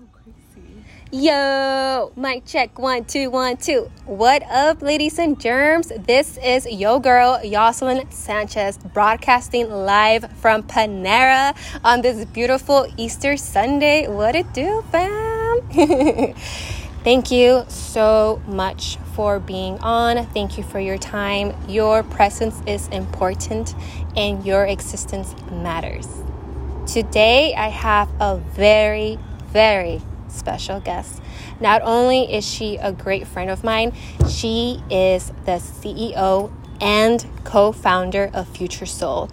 so crazy. Yo, mic check one, two, one, two. What up, ladies and germs? This is yo girl, Yoselin Sanchez, broadcasting live from Panera on this beautiful Easter Sunday. What it do, fam? Thank you so much for being on. Thank you for your time. Your presence is important and your existence matters. Today, I have a very, very special guest. Not only is she a great friend of mine, she is the CEO and co founder of Future Soul.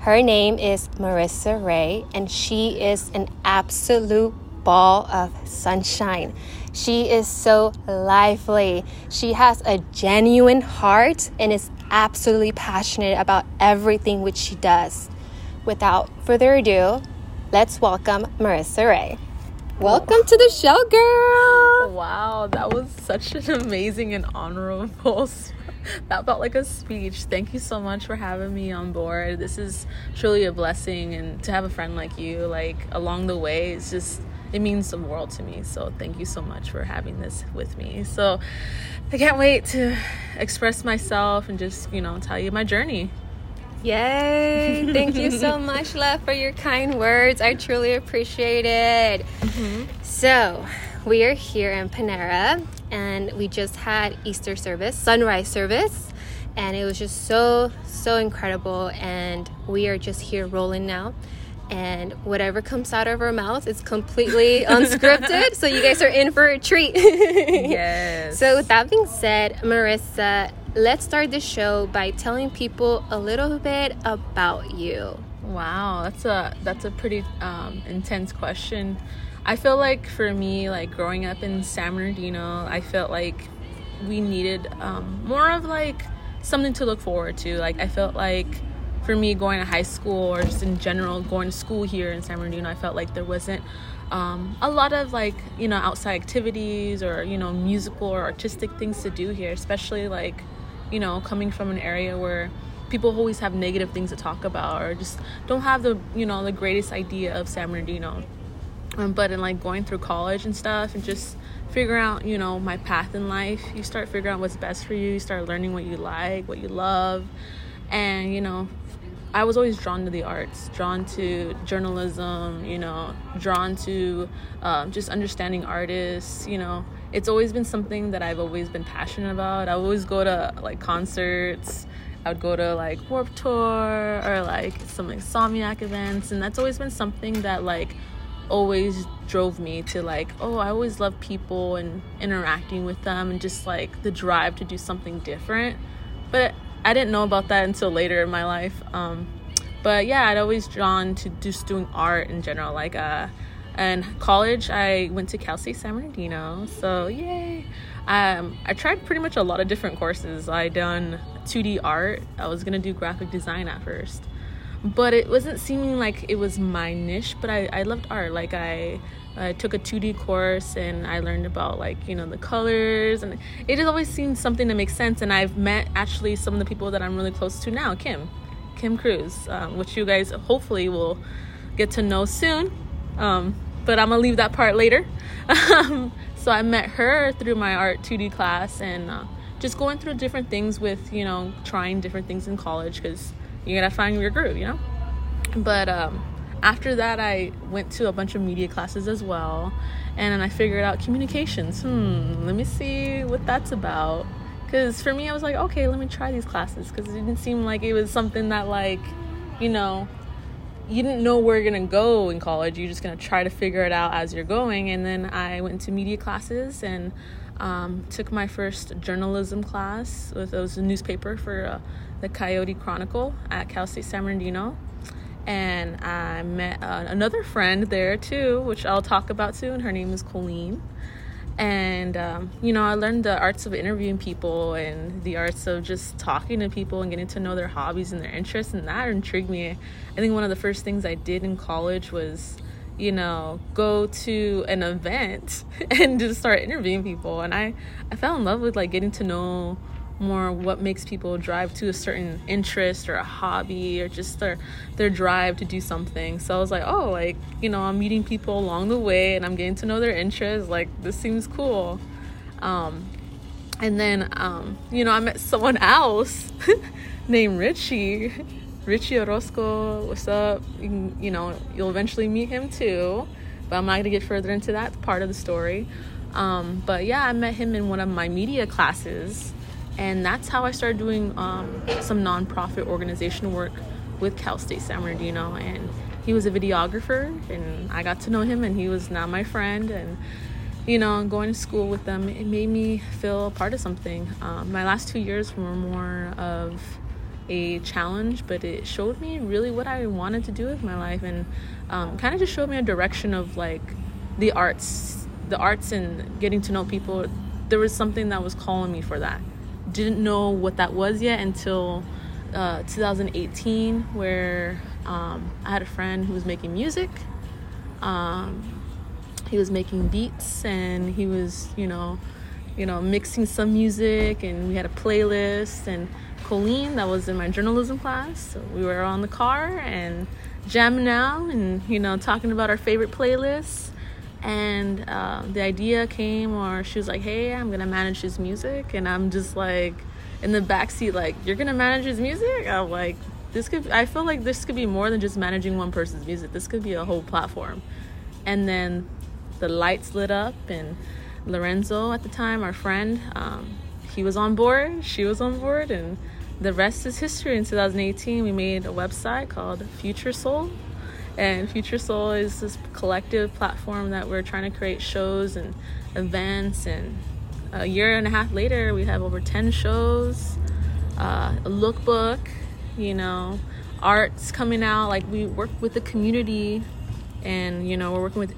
Her name is Marissa Ray, and she is an absolute ball of sunshine. She is so lively. She has a genuine heart and is absolutely passionate about everything which she does without further ado, let's welcome Marissa Ray. Welcome to the show, girl. Wow, that was such an amazing and honorable. That felt like a speech. Thank you so much for having me on board. This is truly a blessing, and to have a friend like you, like along the way, it's just it means the world to me. So thank you so much for having this with me. So I can't wait to express myself and just you know tell you my journey. Yay! Thank you so much, love, for your kind words. I truly appreciate it. Mm-hmm. So, we are here in Panera and we just had Easter service, sunrise service, and it was just so, so incredible. And we are just here rolling now. And whatever comes out of our mouths is completely unscripted. so, you guys are in for a treat. yes. So, with that being said, Marissa, let's start the show by telling people a little bit about you. Wow, that's a that's a pretty um, intense question. I feel like for me, like growing up in San Bernardino, I felt like we needed um, more of like something to look forward to. Like I felt like for me going to high school or just in general going to school here in San Bernardino, I felt like there wasn't um, a lot of like you know outside activities or you know musical or artistic things to do here, especially like you know, coming from an area where people always have negative things to talk about or just don't have the, you know, the greatest idea of San Bernardino. Um, but in like going through college and stuff and just figuring out, you know, my path in life, you start figuring out what's best for you, you start learning what you like, what you love. And, you know, I was always drawn to the arts, drawn to journalism, you know, drawn to um, just understanding artists, you know, it's always been something that I've always been passionate about. I always go to like concerts. I would go to like Warped Tour or like some Insomniac events, and that's always been something that like always drove me to like oh I always love people and interacting with them and just like the drive to do something different. But I didn't know about that until later in my life. Um, but yeah, I'd always drawn to just doing art in general, like uh and college, I went to Cal State San Bernardino. So yay! Um, I tried pretty much a lot of different courses. I done 2D art. I was gonna do graphic design at first, but it wasn't seeming like it was my niche. But I, I loved art. Like I I took a 2D course and I learned about like you know the colors and it has always seemed something that makes sense. And I've met actually some of the people that I'm really close to now, Kim, Kim Cruz, um, which you guys hopefully will get to know soon. Um, but I'm gonna leave that part later. Um, so I met her through my art 2D class and uh, just going through different things with, you know, trying different things in college because you gotta find your groove, you know? But um, after that, I went to a bunch of media classes as well. And then I figured out communications. Hmm, let me see what that's about. Because for me, I was like, okay, let me try these classes because it didn't seem like it was something that, like, you know, you didn't know where you're gonna go in college. You're just gonna try to figure it out as you're going. And then I went to media classes and um, took my first journalism class with it was a newspaper for uh, the Coyote Chronicle at Cal State San Bernardino. And I met uh, another friend there too, which I'll talk about soon. Her name is Colleen and um, you know i learned the arts of interviewing people and the arts of just talking to people and getting to know their hobbies and their interests and that intrigued me i think one of the first things i did in college was you know go to an event and just start interviewing people and i i fell in love with like getting to know more what makes people drive to a certain interest or a hobby or just their their drive to do something. So I was like, oh, like you know, I'm meeting people along the way and I'm getting to know their interests. Like this seems cool. Um, and then um, you know, I met someone else named Richie. Richie Orozco, what's up? You, can, you know, you'll eventually meet him too, but I'm not gonna get further into that part of the story. Um, but yeah, I met him in one of my media classes and that's how I started doing um, some nonprofit organization work with Cal State San Bernardino. And he was a videographer, and I got to know him, and he was now my friend. And you know, going to school with them, it made me feel part of something. Um, my last two years were more of a challenge, but it showed me really what I wanted to do with my life, and um, kind of just showed me a direction of like the arts, the arts, and getting to know people. There was something that was calling me for that didn't know what that was yet until uh, 2018, where um, I had a friend who was making music. Um, he was making beats and he was, you know, you know, mixing some music, and we had a playlist. And Colleen, that was in my journalism class, so we were on the car and jamming out, and you know, talking about our favorite playlists and uh, the idea came or she was like hey i'm gonna manage his music. And i'm just like in the backseat like you're gonna manage his music? I'm like this could i feel like this could be more than just managing one person's music. This could be a whole platform. And then the lights lit up and lorenzo at the time our friend um, he was on board she was on board and the rest is history. In 2018 we made a website called future soul and Future Soul is this collective platform that we're trying to create shows and events. And a year and a half later, we have over 10 shows, uh, a lookbook, you know, arts coming out. Like we work with the community, and you know, we're working with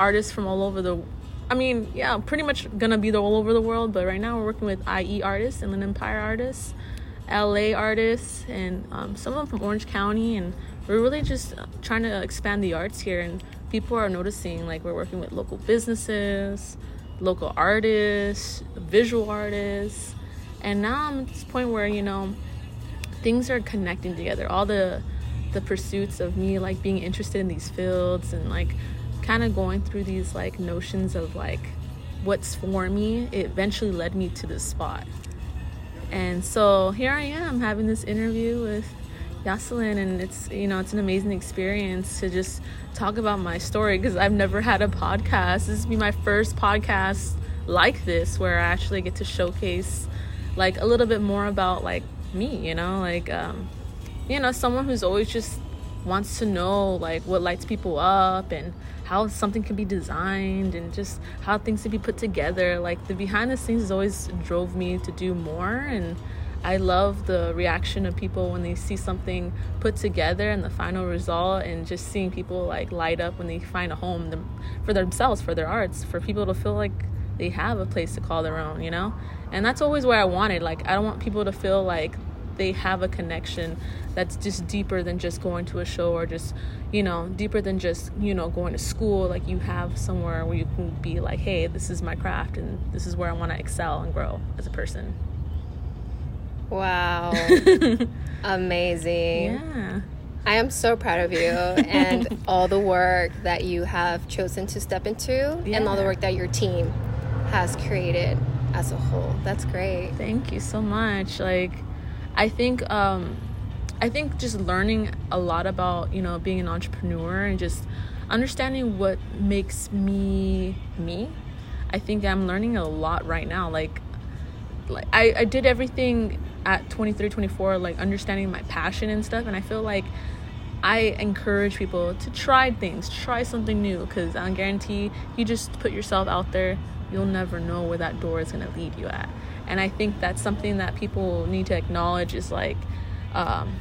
artists from all over the I mean, yeah, pretty much gonna be the all over the world, but right now we're working with IE artists, Inland Empire artists, LA artists, and um, some of them from Orange County, and we're really just trying to expand the arts here and people are noticing like we're working with local businesses local artists visual artists and now i'm at this point where you know things are connecting together. All the the pursuits of me like being interested in these fields and like kind of going through these like notions of like what's for me it eventually led me to this spot. And so here i am having this interview with Yoselyn, and it's you know it's an amazing experience to just talk about my story because I've never had a podcast. This will be my first podcast like this where I actually get to showcase like a little bit more about like me, you know, like um, you know someone who's always just wants to know like what lights people up and how something can be designed and just how things can be put together. Like the behind the scenes has always drove me to do more and I love the reaction of people when they see something put together and the final result, and just seeing people like light up when they find a home for themselves, for their arts, for people to feel like they have a place to call their own, you know? And that's always where I wanted. Like, I don't want people to feel like they have a connection that's just deeper than just going to a show or just, you know, deeper than just, you know, going to school. Like, you have somewhere where you can be like, hey, this is my craft and this is where I want to excel and grow as a person. Wow. Amazing. Yeah. I am so proud of you and all the work that you have chosen to step into yeah. and all the work that your team has created as a whole. That's great. Thank you so much. Like I think um I think just learning a lot about, you know, being an entrepreneur and just understanding what makes me me. I think I'm learning a lot right now. Like like I, I did everything at 23 24 like understanding my passion and stuff and i feel like i encourage people to try things try something new because i guarantee you just put yourself out there you'll never know where that door is going to lead you at. And i think that's something that people need to acknowledge is like um,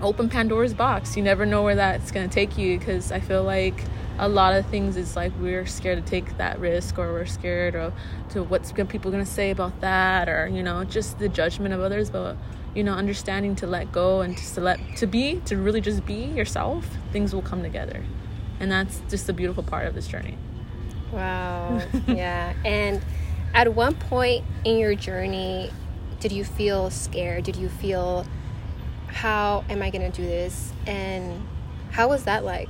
open pandora's box. You never know where that's going to take you because i feel like a lot of things is like we're scared to take that risk or we're scared of to what's people going to say about that or you know just the judgment of others but you know understanding to let go and to let to be to really just be yourself things will come together and that's just the beautiful part of this journey wow yeah and at one point in your journey did you feel scared? Did you feel how am I gonna do this? And how was that like?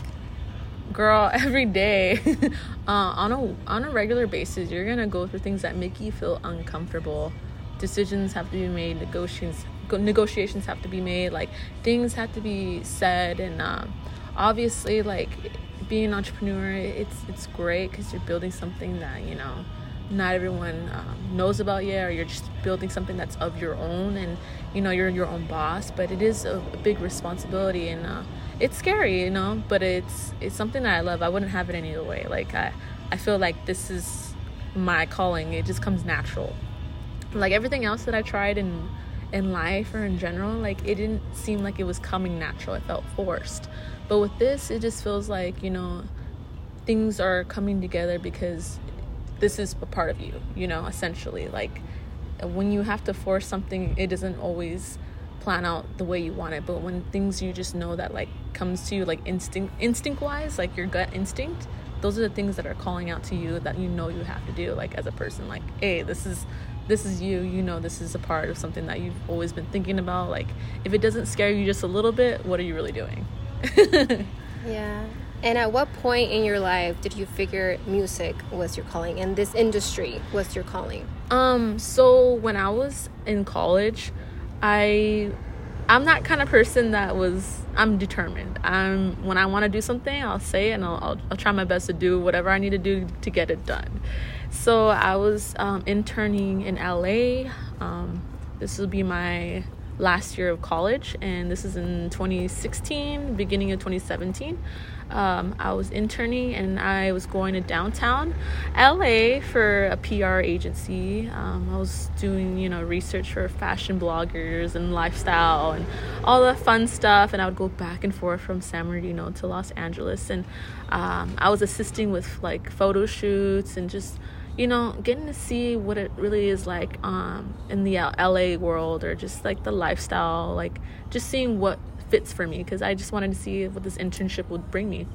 Girl, every day, uh, on a on a regular basis, you're gonna go through things that make you feel uncomfortable. Decisions have to be made. Negotiations negotiations have to be made. Like things have to be said, and um, obviously, like being an entrepreneur, it's it's great because you're building something that you know not everyone um, knows about yet or you're just building something that's of your own and you know you're your own boss but it is a, a big responsibility and uh, it's scary you know but it's it's something that i love. I wouldn't have it any other way. Like i i feel like this is my calling. It just comes natural. Like everything else that i tried in in life or in general like it didn't seem like it was coming natural. It felt forced. But with this it just feels like you know things are coming together because this is a part of you, you know, essentially. Like when you have to force something, it doesn't always plan out the way you want it. But when things you just know that like comes to you like instinct instinct wise, like your gut instinct, those are the things that are calling out to you that you know you have to do, like as a person, like, hey, this is this is you, you know this is a part of something that you've always been thinking about. Like if it doesn't scare you just a little bit, what are you really doing? yeah. And at what point in your life did you figure music was your calling and this industry was your calling? Um, so when I was in college, I I'm that kind of person that was I'm determined. I'm when I want to do something, I'll say it and I'll, I'll, I'll try my best to do whatever I need to do to get it done. So I was um, interning in LA. Um, this will be my last year of college, and this is in 2016, beginning of 2017 um, I was interning and I was going to downtown LA for a PR agency. Um, I was doing, you know, research for fashion bloggers and lifestyle and all the fun stuff. And I would go back and forth from San Bernardino to Los Angeles. And um, I was assisting with like photo shoots and just you know, getting to see what it really is like um, in the LA world or just like the lifestyle, like just seeing what fits for me because I just wanted to see what this internship would bring me.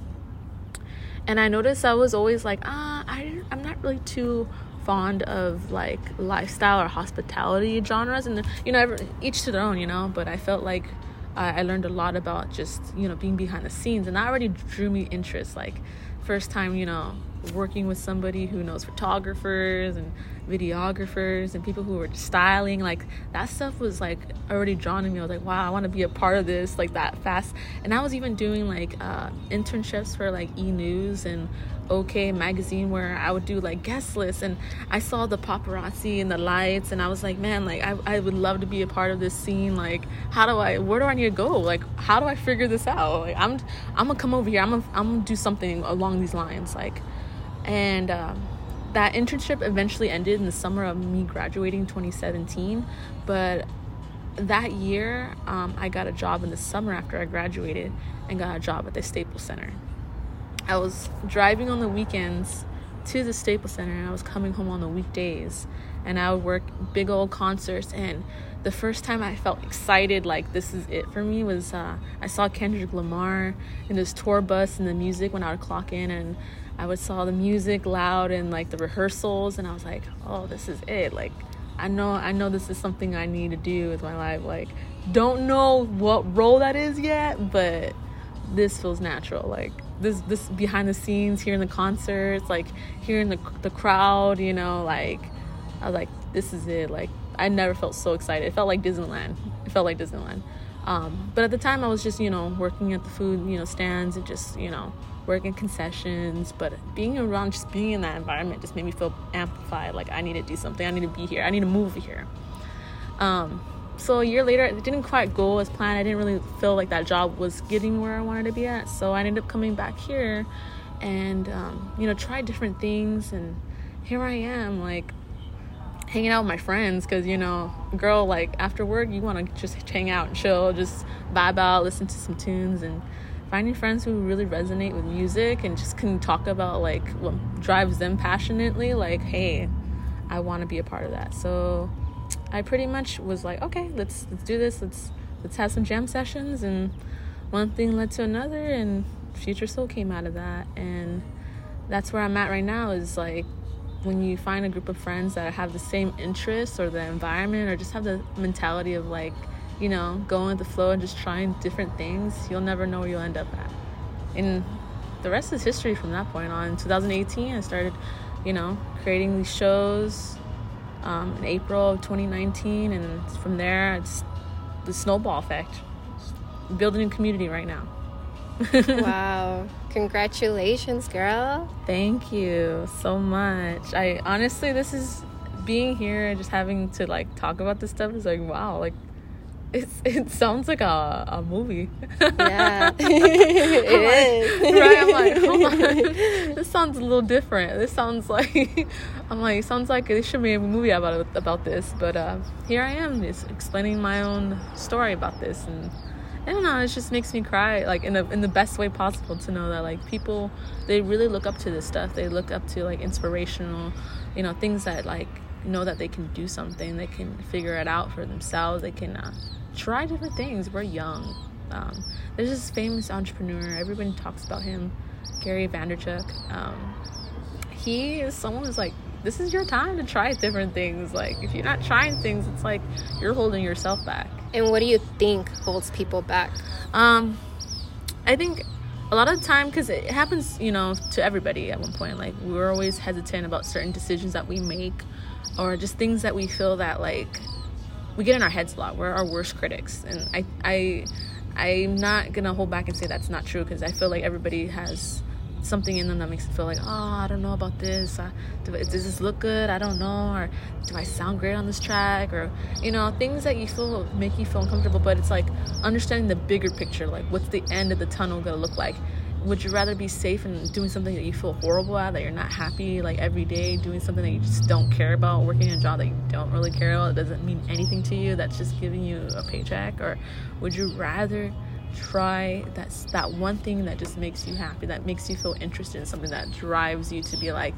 And I noticed I was always like, ah, I, I'm not really too fond of like lifestyle or hospitality genres, and you know, each to their own, you know. But I felt like I learned a lot about just you know being behind the scenes, and that already drew me interest. Like first time, you know, working with somebody who knows photographers and videographers and people who were styling like that stuff was like already drawn to me i was like wow i want to be a part of this like that fast and i was even doing like uh, internships for like e-news and OK magazine where I would do like guest lists and I saw the paparazzi and the lights and I was like, man, like I, I would love to be a part of this scene. Like, how do I, where do I need to go? Like, how do I figure this out? Like, I'm, I'm gonna come over here. I'm gonna, I'm gonna do something along these lines. Like, and um, that internship eventually ended in the summer of me graduating 2017 but that year um, i got a job in the summer after i graduated and got a job at the staples center. I was driving on the weekends to the staples center and i was coming home on the weekdays. And i would work big old concerts and the first time I felt excited, like this is it for me, was uh, I saw Kendrick Lamar in his tour bus and the music when I would clock in, and I would saw the music loud and like the rehearsals and I was like, "Oh, this is it." Like I know I know this is something I need to do with my life. Like don't know what role that is yet, but this feels natural. Like this this behind the scenes, hearing the concerts, like hearing the the crowd, you know, like I was like, this is it. Like I never felt so excited. It felt like Disneyland. It felt like Disneyland. Um, but at the time, I was just you know working at the food you know stands and just you know working concessions, but being around, just being in that environment just made me feel amplified. Like I need to do something. I need to be here. I need to move here. Um, so a year later, it didn't quite go as planned. I didn't really feel like that job was getting where I wanted to be at. So I ended up coming back here, and um, you know, try different things. And here I am, like hanging out with my friends because you know girl like after work you want to just hang out and chill just vibe out listen to some tunes and finding friends who really resonate with music and just can talk about like what drives them passionately like hey i want to be a part of that. So i pretty much was like okay let's let's do this. Let's let's have some jam sessions and one thing led to another and future soul came out of that. And that's where i'm at right now is like when you find a group of friends that have the same interests or the environment or just have the mentality of like you know going with the flow and just trying different things you'll never know where you'll end up at and the rest is history from that point on in 2018 i started you know creating these shows um, in april of 2019 and from there it's the snowball effect building a community right now wow. Congratulations, girl. Thank you so much. I honestly, this is being here and just having to like talk about this stuff is like, wow, like it's it sounds like a, a movie. Yeah, it is. right, I'm like, hold on, this sounds a little different. This sounds like I'm like, sounds like it should be a movie about about this. But uh, here I am, just explaining my own story about this, and I don't know. It just makes me cry, like in the in the best way possible, to know that like people they really look up to this stuff. They look up to like inspirational, you know, things that like know that they can do something. They can figure it out for themselves. They can uh, try different things. We're young. Um, there's this famous entrepreneur. Everybody talks about him, Gary Vaynerchuk. Um, he is someone who's like this is your time to try different things. Like if you're not trying things, it's like you're holding yourself back. And what do you think holds people back? Um, I think a lot of the time because it happens, you know, to everybody at one point. Like we're always hesitant about certain decisions that we make, or just things that we feel that like we get in our heads a lot. We're our worst critics, and I I I'm not gonna hold back and say that's not true because I feel like everybody has something in them that makes them feel like, oh, I don't know about this. Uh, do, does this look good? I don't know. Or do I sound great on this track? Or, you know, things that you feel make you feel uncomfortable. But it's like understanding the bigger picture. Like, what's the end of the tunnel going to look like? Would you rather be safe and doing something that you feel horrible at, that you're not happy, like every day, doing something that you just don't care about, working a job that you don't really care about, it doesn't mean anything to you, that's just giving you a paycheck? Or would you rather try that's that one thing that just makes you happy that makes you feel interested in something that drives you to be like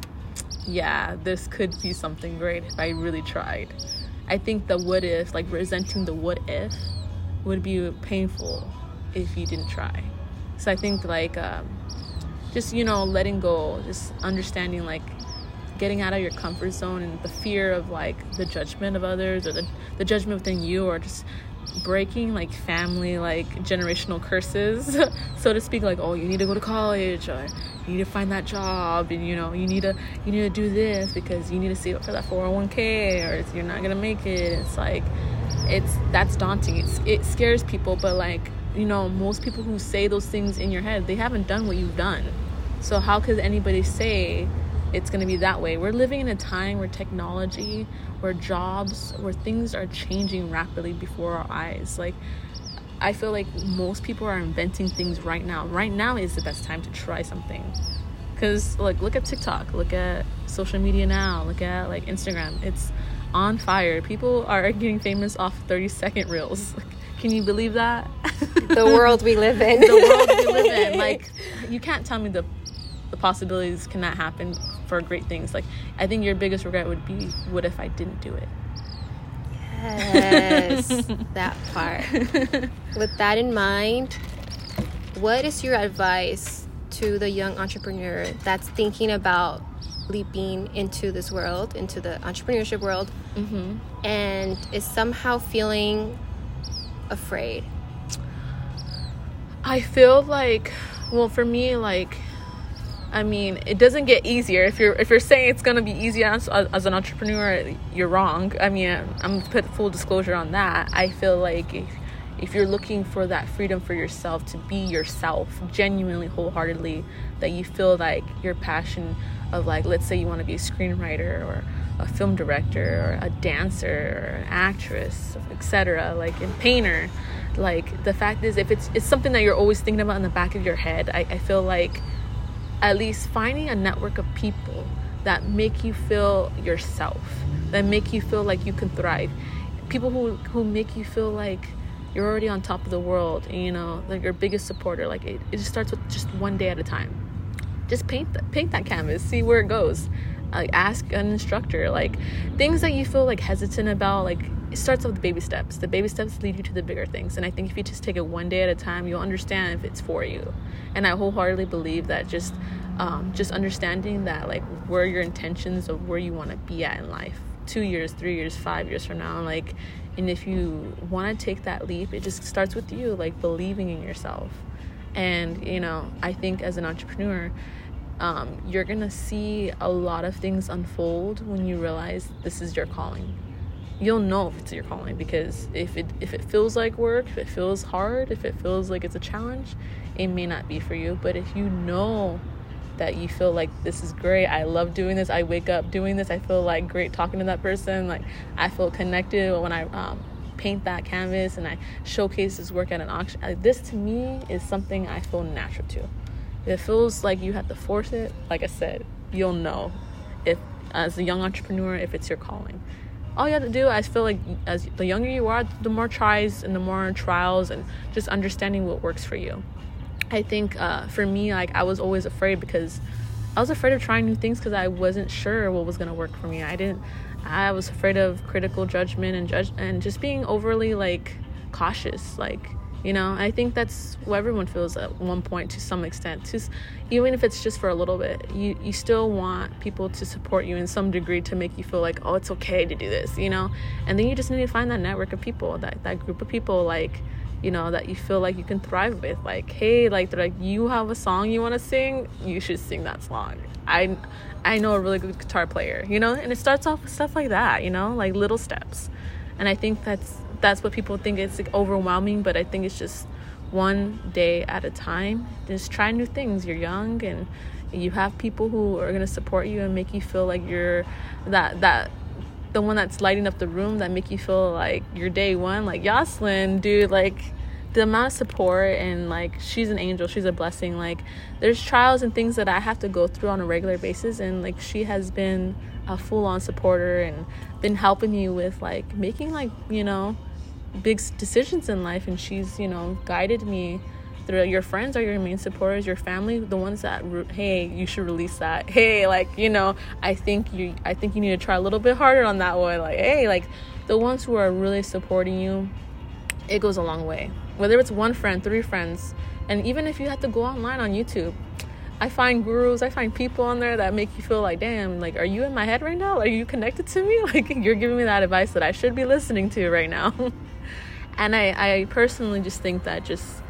yeah this could be something great if i really tried i think the what if like resenting the what if would be painful if you didn't try so i think like um, just you know letting go just understanding like getting out of your comfort zone and the fear of like the judgment of others or the, the judgment within you or just breaking like family like generational curses so to speak like oh you need to go to college or you need to find that job and you know you need to you need to do this because you need to save up for that 401k or you're not gonna make it. It's like it's that's daunting. It's, it scares people but like you know most people who say those things in your head they haven't done what you've done so how could anybody say it's going to be that way. We're living in a time where technology, where jobs, where things are changing rapidly before our eyes. Like, I feel like most people are inventing things right now. Right now is the best time to try something. Cause like look at TikTok, look at social media now, look at like Instagram. It's on fire. People are getting famous off 30 second reels. Can you believe that? the world we live in. the world we live in. Like you can't tell me the the possibilities cannot happen for great things. Like I think your biggest regret would be what if I didn't do it? Yes, that part. With that in mind, what is your advice to the young entrepreneur that's thinking about leaping into this world, into the entrepreneurship world, mm-hmm. and is somehow feeling afraid? I feel like, well, for me, like I mean, it doesn't get easier. If you're if you're saying it's gonna be easy as, uh, as an entrepreneur, you're wrong. I mean, I'm put full disclosure on that. I feel like if, if you're looking for that freedom for yourself to be yourself, genuinely, wholeheartedly, that you feel like your passion of like, let's say you want to be a screenwriter or a film director or a dancer or an actress, etc., like a painter. Like the fact is, if it's it's something that you're always thinking about in the back of your head, I, I feel like at least finding a network of people that make you feel yourself, that make you feel like you can thrive. People who who make you feel like you're already on top of the world and you know like your biggest supporter like it, it just starts with just one day at a time just paint the, paint that canvas see where it goes like ask an instructor like things that you feel like hesitant about like it starts with the baby steps. The baby steps lead you to the bigger things and i think if you just take it one day at a time you'll understand if it's for you. And i wholeheartedly believe that just um, just understanding that like where your intentions of where you want to be at in life two years three years five years from now like and if you want to take that leap it just starts with you like believing in yourself. And you know i think as an entrepreneur um, you're gonna see a lot of things unfold when you realize this is your calling. You'll know if it's your calling because if it if it feels like work if it feels hard if it feels like it's a challenge it may not be for you. But if you know that you feel like this is great i love doing this i wake up doing this i feel like great talking to that person like i feel connected when i um, paint that canvas and i showcase this work at an auction this to me is something i feel natural to if it feels like you have to force it. Like i said you'll know if as a young entrepreneur if it's your calling. All you have to do i feel like as the younger you are the more tries and the more trials and just understanding what works for you. I think uh, for me like i was always afraid because i was afraid of trying new things because i wasn't sure what was going to work for me. I didn't i was afraid of critical judgment and judge and just being overly like cautious like you know i think that's what everyone feels at one point to some extent. Just even if it's just for a little bit you you still want people to support you in some degree to make you feel like oh it's okay to do this you know? And then you just need to find that network of people that that group of people like you know that you feel like you can thrive with. Like hey like they're like you have a song you want to sing? You should sing that song. I i know a really good guitar player you know? And it starts off with stuff like that you know? Like little steps. And i think that's that's what people think it's like overwhelming but i think it's just one day at a time. Just try new things. You're young and you have people who are going to support you and make you feel like you're that that the one that's lighting up the room that make you feel like you're day one. Like Yoselin dude like the amount of support and like she's an angel. She's a blessing. Like there's trials and things that i have to go through on a regular basis and like she has been a full-on supporter and been helping me with like making like you know big decisions in life and she's you know guided me through your friends are your main supporters your family the ones that hey you should release that hey like you know i think you i think you need to try a little bit harder on that one like hey like the ones who are really supporting you it goes a long way whether it's one friend three friends and even if you have to go online on youtube I find gurus, I find people on there that make you feel like, damn, like, are you in my head right now? Are you connected to me? Like, you're giving me that advice that I should be listening to right now. and I, I personally just think that just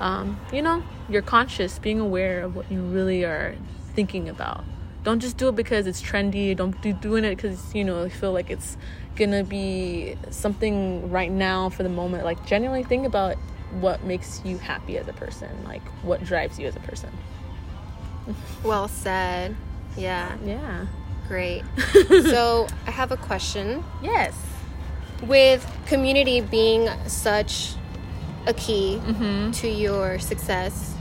um, you know you're conscious being aware of what you really are thinking about. Don't just do it because it's trendy. Don't do doing it because you know you feel like it's gonna be something right now for the moment. Like genuinely think about what makes you happy as a person. Like what drives you as a person. Well said. Yeah. Yeah. Great. So i have a question. Yes with community being such a key mm-hmm. to your success,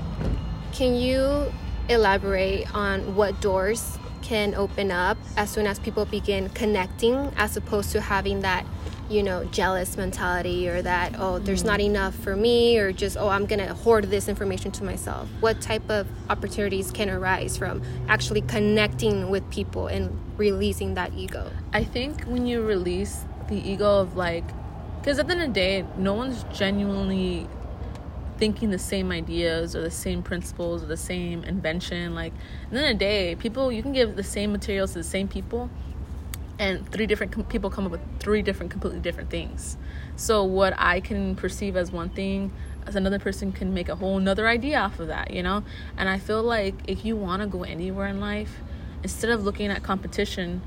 can you elaborate on what doors can open up as soon as people begin connecting as opposed to having that you know jealous mentality or that oh there's not mm. enough for me or just oh i'm gonna hoard this information to myself what type of opportunities can arise from actually connecting with people and releasing that ego i think when you release the ego of like because at the end of the day no one's genuinely thinking the same ideas or the same principles or the same invention. Like at the end of the day people you can give the same materials to the same people and three different com- people come up with three different completely different things. So what i can perceive as one thing as another person can make a whole another idea off of that you know? And i feel like if you want to go anywhere in life instead of looking at competition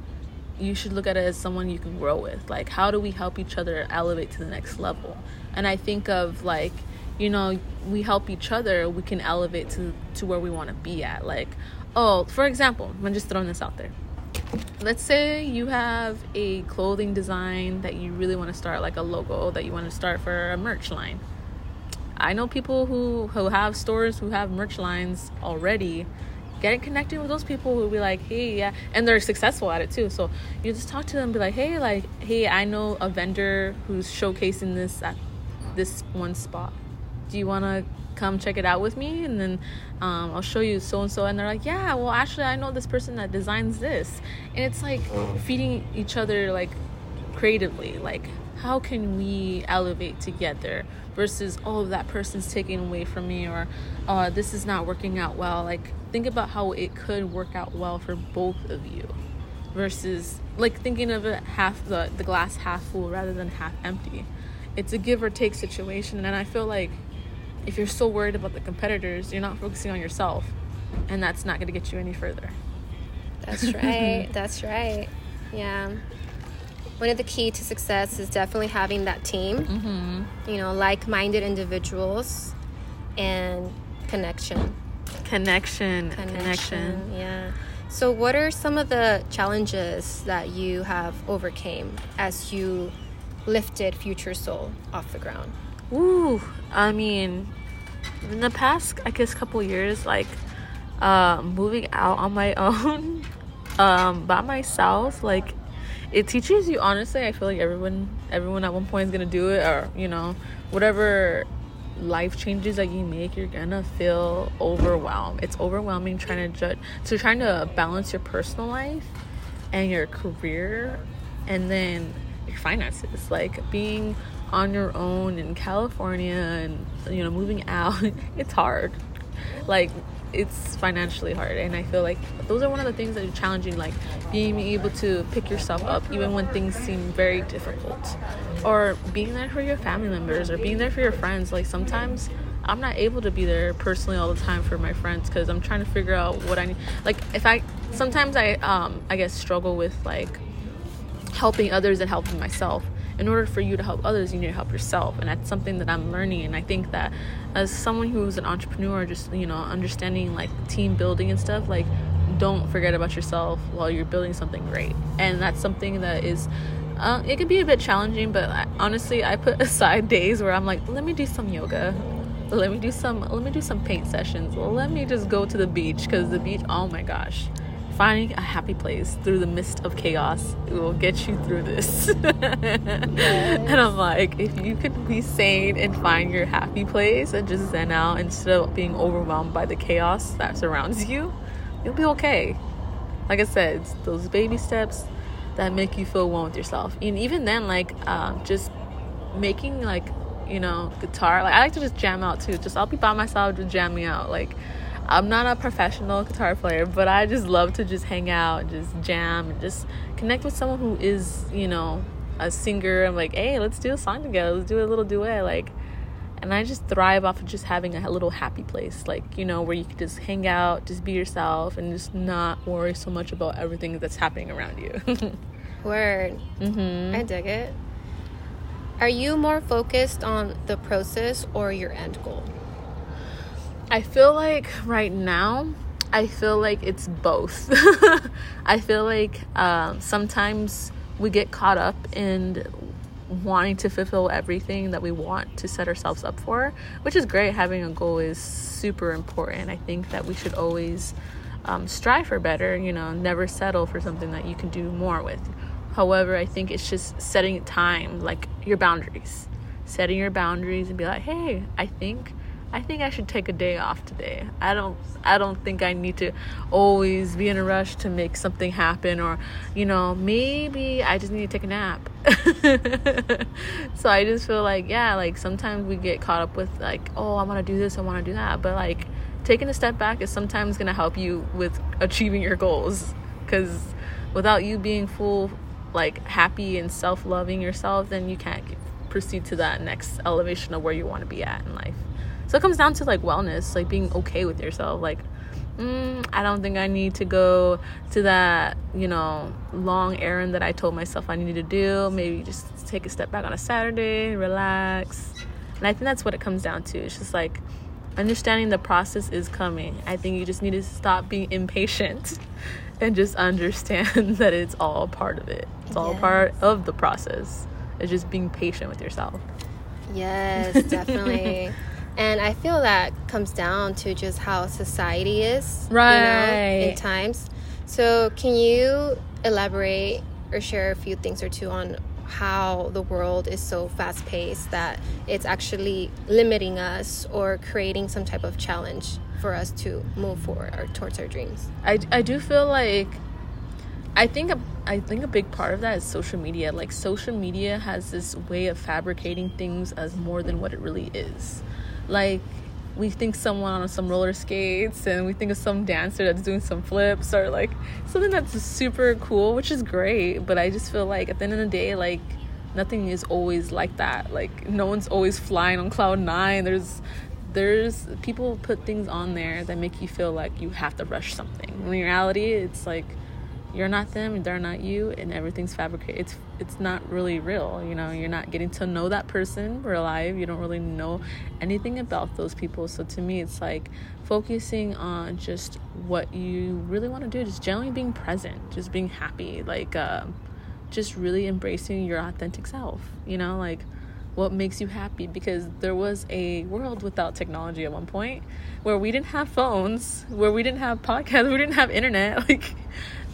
you should look at it as someone you can grow with. Like, how do we help each other elevate to the next level? And I think of like, you know, we help each other, we can elevate to to where we want to be at. Like, oh, for example, I'm just throwing this out there. Let's say you have a clothing design that you really want to start, like a logo that you want to start for a merch line. I know people who who have stores who have merch lines already getting connected with those people who will be like, hey, yeah, and they're successful at it too. So you just talk to them, be like, hey, like, hey, I know a vendor who's showcasing this at this one spot. Do you want to come check it out with me? And then um, I'll show you so and so. And they're like, yeah, well, actually, I know this person that designs this. And it's like feeding each other like creatively, like how can we elevate together versus oh that person's taking away from me or oh this is not working out well like think about how it could work out well for both of you versus like thinking of it half the, the glass half full rather than half empty. It's a give or take situation and i feel like if you're so worried about the competitors you're not focusing on yourself and that's not going to get you any further. That's right that's right yeah. One of the key to success is definitely having that team. Mm-hmm. you know like-minded individuals and connection connection connection, connection. yeah so what are some of the challenges that you have overcame as you lifted future soul off the ground Ooh, i mean in the past i guess couple years like uh, moving out on my own um, by myself like it teaches you honestly i feel like everyone everyone at one point is gonna do it or you know whatever life changes that you make you're gonna feel overwhelmed it's overwhelming trying to judge so trying to balance your personal life and your career and then your finances like being on your own in california and you know moving out it's hard. Like it's financially hard and i feel like those are one of the things that are challenging like being able to pick yourself up even when things seem very difficult or being there for your family members or being there for your friends. Like sometimes i'm not able to be there personally all the time for my friends because i'm trying to figure out what i need. Like if i sometimes i um i guess struggle with like helping others and helping myself in order for you to help others, you need to help yourself. And that's something that I'm learning. And I think that as someone who's an entrepreneur, just, you know, understanding like team building and stuff, like, don't forget about yourself while you're building something great. And that's something that is uh, it can be a bit challenging, but I, honestly, I put aside days where I'm like, let me do some yoga, let me do some, let me do some paint sessions, let me just go to the beach because the beach, oh my gosh, finding a happy place through the midst of chaos will get you through this. yes. And I'm like, if you could be sane and find your happy place and just zen out instead of being overwhelmed by the chaos that surrounds you, you'll be okay. Like I said, it's those baby steps that make you feel one with yourself. And even then, like, um, just making like you know guitar like i like to just jam out too just i'll be by myself just jamming out like I'm not a professional guitar player, but I just love to just hang out just jam and just connect with someone who is, you know, a singer. I'm like, hey, let's do a song together. Let's do a little duet. Like, and I just thrive off of just having a little happy place, like, you know, where you can just hang out, just be yourself, and just not worry so much about everything that's happening around you. Word. Mm-hmm. I dig it. Are you more focused on the process or your end goal? I feel like right now, I feel like it's both. I feel like um, sometimes we get caught up in wanting to fulfill everything that we want to set ourselves up for, which is great. Having a goal is super important. I think that we should always um, strive for better, you know, never settle for something that you can do more with. However, I think it's just setting time, like your boundaries, setting your boundaries and be like, hey, I think I think I should take a day off today. I don't I don't think I need to always be in a rush to make something happen or you know, maybe I just need to take a nap. so I just feel like yeah, like sometimes we get caught up with like, oh, I want to do this, I want to do that, but like taking a step back is sometimes going to help you with achieving your goals cuz without you being full like happy and self-loving yourself, then you can't proceed to that next elevation of where you want to be at in life. So it comes down to like wellness, like being okay with yourself. Like, mm, I don't think I need to go to that, you know, long errand that I told myself I needed to do. Maybe just take a step back on a Saturday, relax. And I think that's what it comes down to. It's just like understanding the process is coming. I think you just need to stop being impatient and just understand that it's all part of it. It's all yes. part of the process. It's just being patient with yourself. Yes, definitely. and I feel that comes down to just how society is, right? You know, in times. So, can you elaborate or share a few things or two on how the world is so fast paced that it's actually limiting us or creating some type of challenge for us to move forward or towards our dreams? I, I do feel like I think a, I think a big part of that is social media. Like social media has this way of fabricating things as more than what it really is like we think someone on some roller skates and we think of some dancer that's doing some flips or like something that's super cool which is great but i just feel like at the end of the day like nothing is always like that. Like no one's always flying on cloud nine. There's there's people put things on there that make you feel like you have to rush something. In reality it's like you're not them they're not you and everything's fabricated. It's it's not really real you know you're not getting to know that person real life. You don't really know anything about those people. So to me it's like focusing on just what you really want to do just generally being present just being happy like uh, just really embracing your authentic self you know like what makes you happy? Because there was a world without technology at one point where we didn't have phones where we didn't have podcasts we didn't have internet like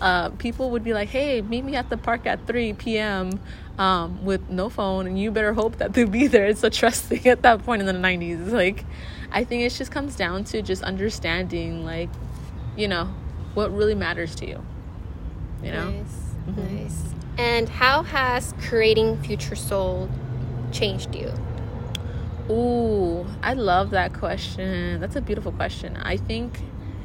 uh, people would be like, "Hey, meet me at the park at 3 p.m." Um, with no phone, and you better hope that they'll be there. It's a trust thing at that point in the 90s. Like, I think it just comes down to just understanding, like, you know, what really matters to you. You know. Nice. Mm-hmm. Nice. And how has creating Future Soul changed you? Ooh, I love that question. That's a beautiful question. I think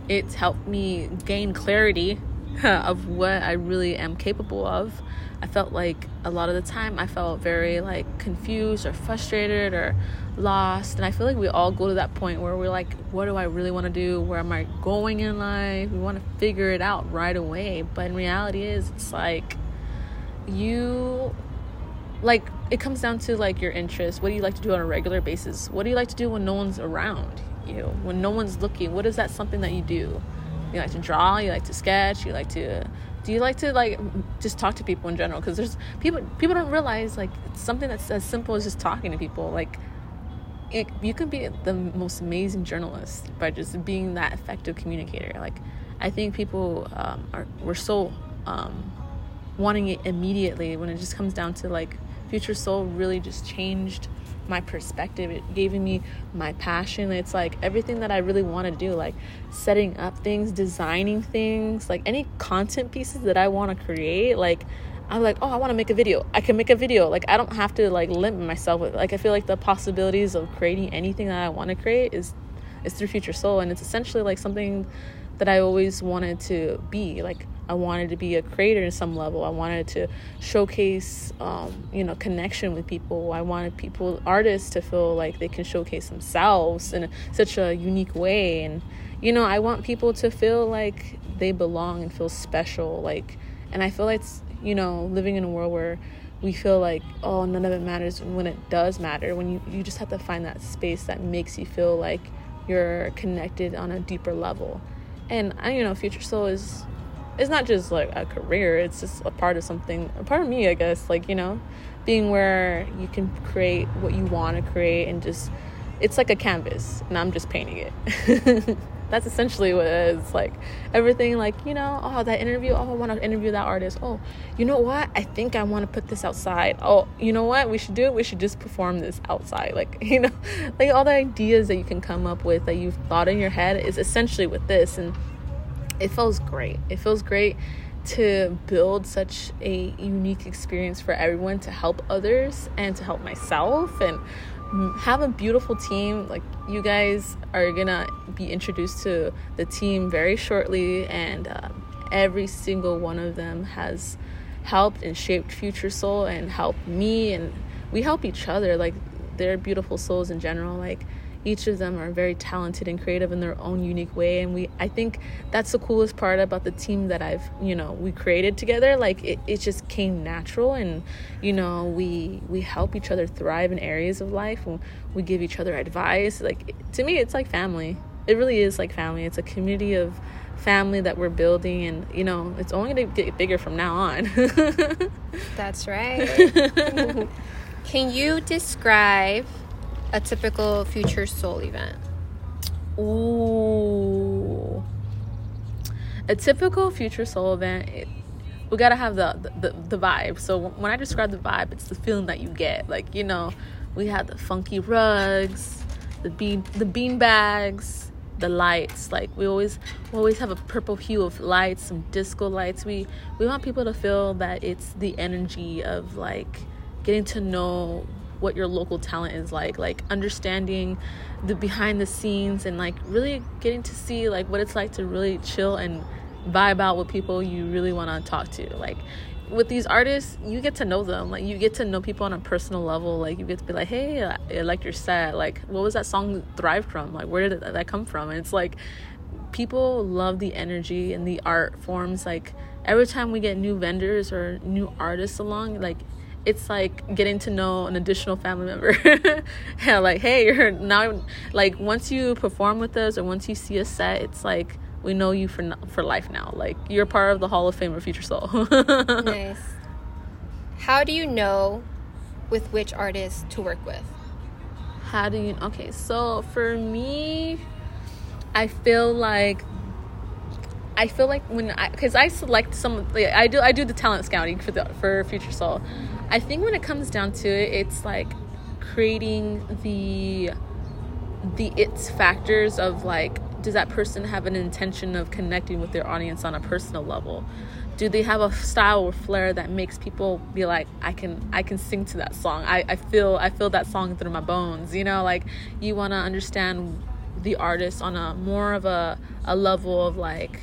it's helped me gain clarity of what I really am capable of. I felt like a lot of the time I felt very like confused or frustrated or lost. And I feel like we all go to that point where we're like, what do I really want to do? Where am I going in life? We want to figure it out right away. But in reality is it's like you like it comes down to like your interests. What do you like to do on a regular basis? What do you like to do when no one's around you? When no one's looking? What is that something that you do? You like to draw you like to sketch you like to do you like to like just talk to people in general? Because there's people people don't realize like it's something that's as simple as just talking to people. Like it, you can be the most amazing journalist by just being that effective communicator. Like i think people um, are we're so um, wanting it immediately when it just comes down to like future soul really just changed my perspective it gave me my passion. It's like everything that i really want to do like setting up things designing things like any content pieces that i want to create like i'm like oh i want to make a video. I can make a video. Like i don't have to like limit myself with like i feel like the possibilities of creating anything that i want to create is is through future soul and it's essentially like something that i always wanted to be like I wanted to be a creator in some level. I wanted to showcase, um, you know, connection with people. I wanted people, artists, to feel like they can showcase themselves in a, such a unique way. And, you know, I want people to feel like they belong and feel special. Like, and I feel like, it's you know, living in a world where we feel like, oh, none of it matters when it does matter. When you, you just have to find that space that makes you feel like you're connected on a deeper level. And I, you know, Future Soul is it's not just like a career it's just a part of something a part of me i guess like you know being where you can create what you want to create and just it's like a canvas and i'm just painting it. That's essentially what it is like everything like you know oh that interview oh i want to interview that artist. Oh you know what? I think i want to put this outside. Oh you know what? We should do it? we should just perform this outside. Like you know like all the ideas that you can come up with that you've thought in your head is essentially with this. And it feels great. It feels great to build such a unique experience for everyone to help others and to help myself and have a beautiful team. Like you guys are gonna be introduced to the team very shortly and uh, every single one of them has helped and shaped future soul and helped me and we help each other. Like they're beautiful souls in general. Like each of them are very talented and creative in their own unique way and we i think that's the coolest part about the team that i've you know we created together. Like it, it just came natural and you know we we help each other thrive in areas of life. And we give each other advice. Like to me it's like family. It really is like family. It's a community of family that we're building and you know it's only going to get bigger from now on. That's right. Can you describe a typical Future Soul event? Ooh. A typical Future Soul event, it, we gotta have the, the, the vibe. So when I describe the vibe, it's the feeling that you get. Like you know, we have the funky rugs, the bean the bean bags, the lights. Like we always we always have a purple hue of lights, some disco lights. We we want people to feel that it's the energy of like getting to know what your local talent is like like understanding the behind the scenes and like really getting to see like what it's like to really chill and vibe out with people you really want to talk to. Like with these artists you get to know them. Like you get to know people on a personal level. Like you get to be like hey uh, i like your set. Like what was that song thrive from like where did that come from? And it's like people love the energy and the art forms. Like every time we get new vendors or new artists along like it's like getting to know an additional family member yeah like hey you're now like once you perform with us or once you see a set it's like we know you for for life now. Like you're part of the Hall of Fame of Future Soul. nice. How do you know with which artists to work with? How do you? Okay, so for me, I feel like I feel like when I because I select some like, I do I do the talent scouting for the for Future Soul. I think when it comes down to it, it's like creating the the its factors of like does that person have an intention of connecting with their audience on a personal level? Do they have a style or flair that makes people be like i can i can sing to that song. I, I feel i feel that song through my bones you know? Like you want to understand the artist on a more of a, a level of like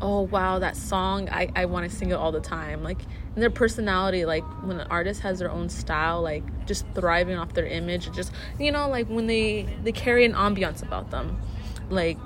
oh wow that song i, I want to sing it all the time. Like in their personality like when an artist has their own style like just thriving off their image just you know like when they they carry an ambiance about them. Like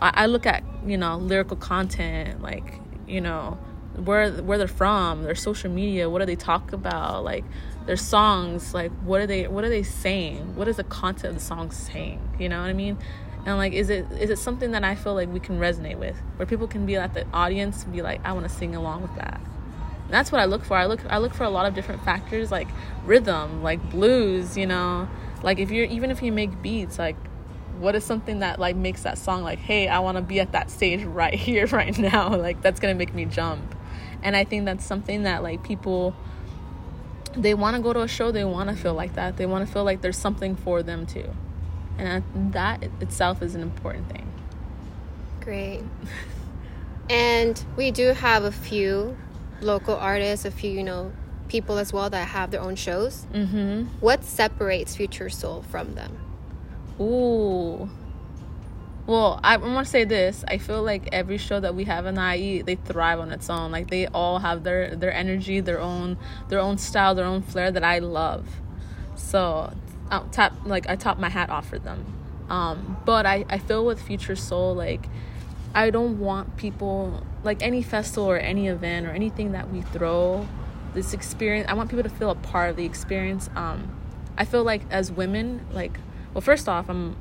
I, I look at you know lyrical content like you know where where they're from their social media what do they talk about like their songs like what are they what are they saying? What is the content of the song saying? You know what i mean? And like is it is it something that i feel like we can resonate with where people can be at the audience and be like i want to sing along with that and that's what i look for. I look i look for a lot of different factors like rhythm like blues you know? Like if you're even if you make beats like what is something that like makes that song like hey i want to be at that stage right here right now like that's gonna make me jump. And i think that's something that like people they want to go to a show they want to feel like that. They want to feel like there's something for them too. And that itself is an important thing. Great. And we do have a few local artists a few you know people as well that have their own shows mm-hmm. what separates future soul from them Ooh. Well, I want to say this. I feel like every show that we have in IE, they thrive on its own. Like they all have their their energy, their own their own style, their own flair that I love. So, I top like I top my hat off for them. Um, but I I feel with Future Soul like I don't want people like any festival or any event or anything that we throw this experience. I want people to feel a part of the experience. Um, I feel like as women, like well first off i'm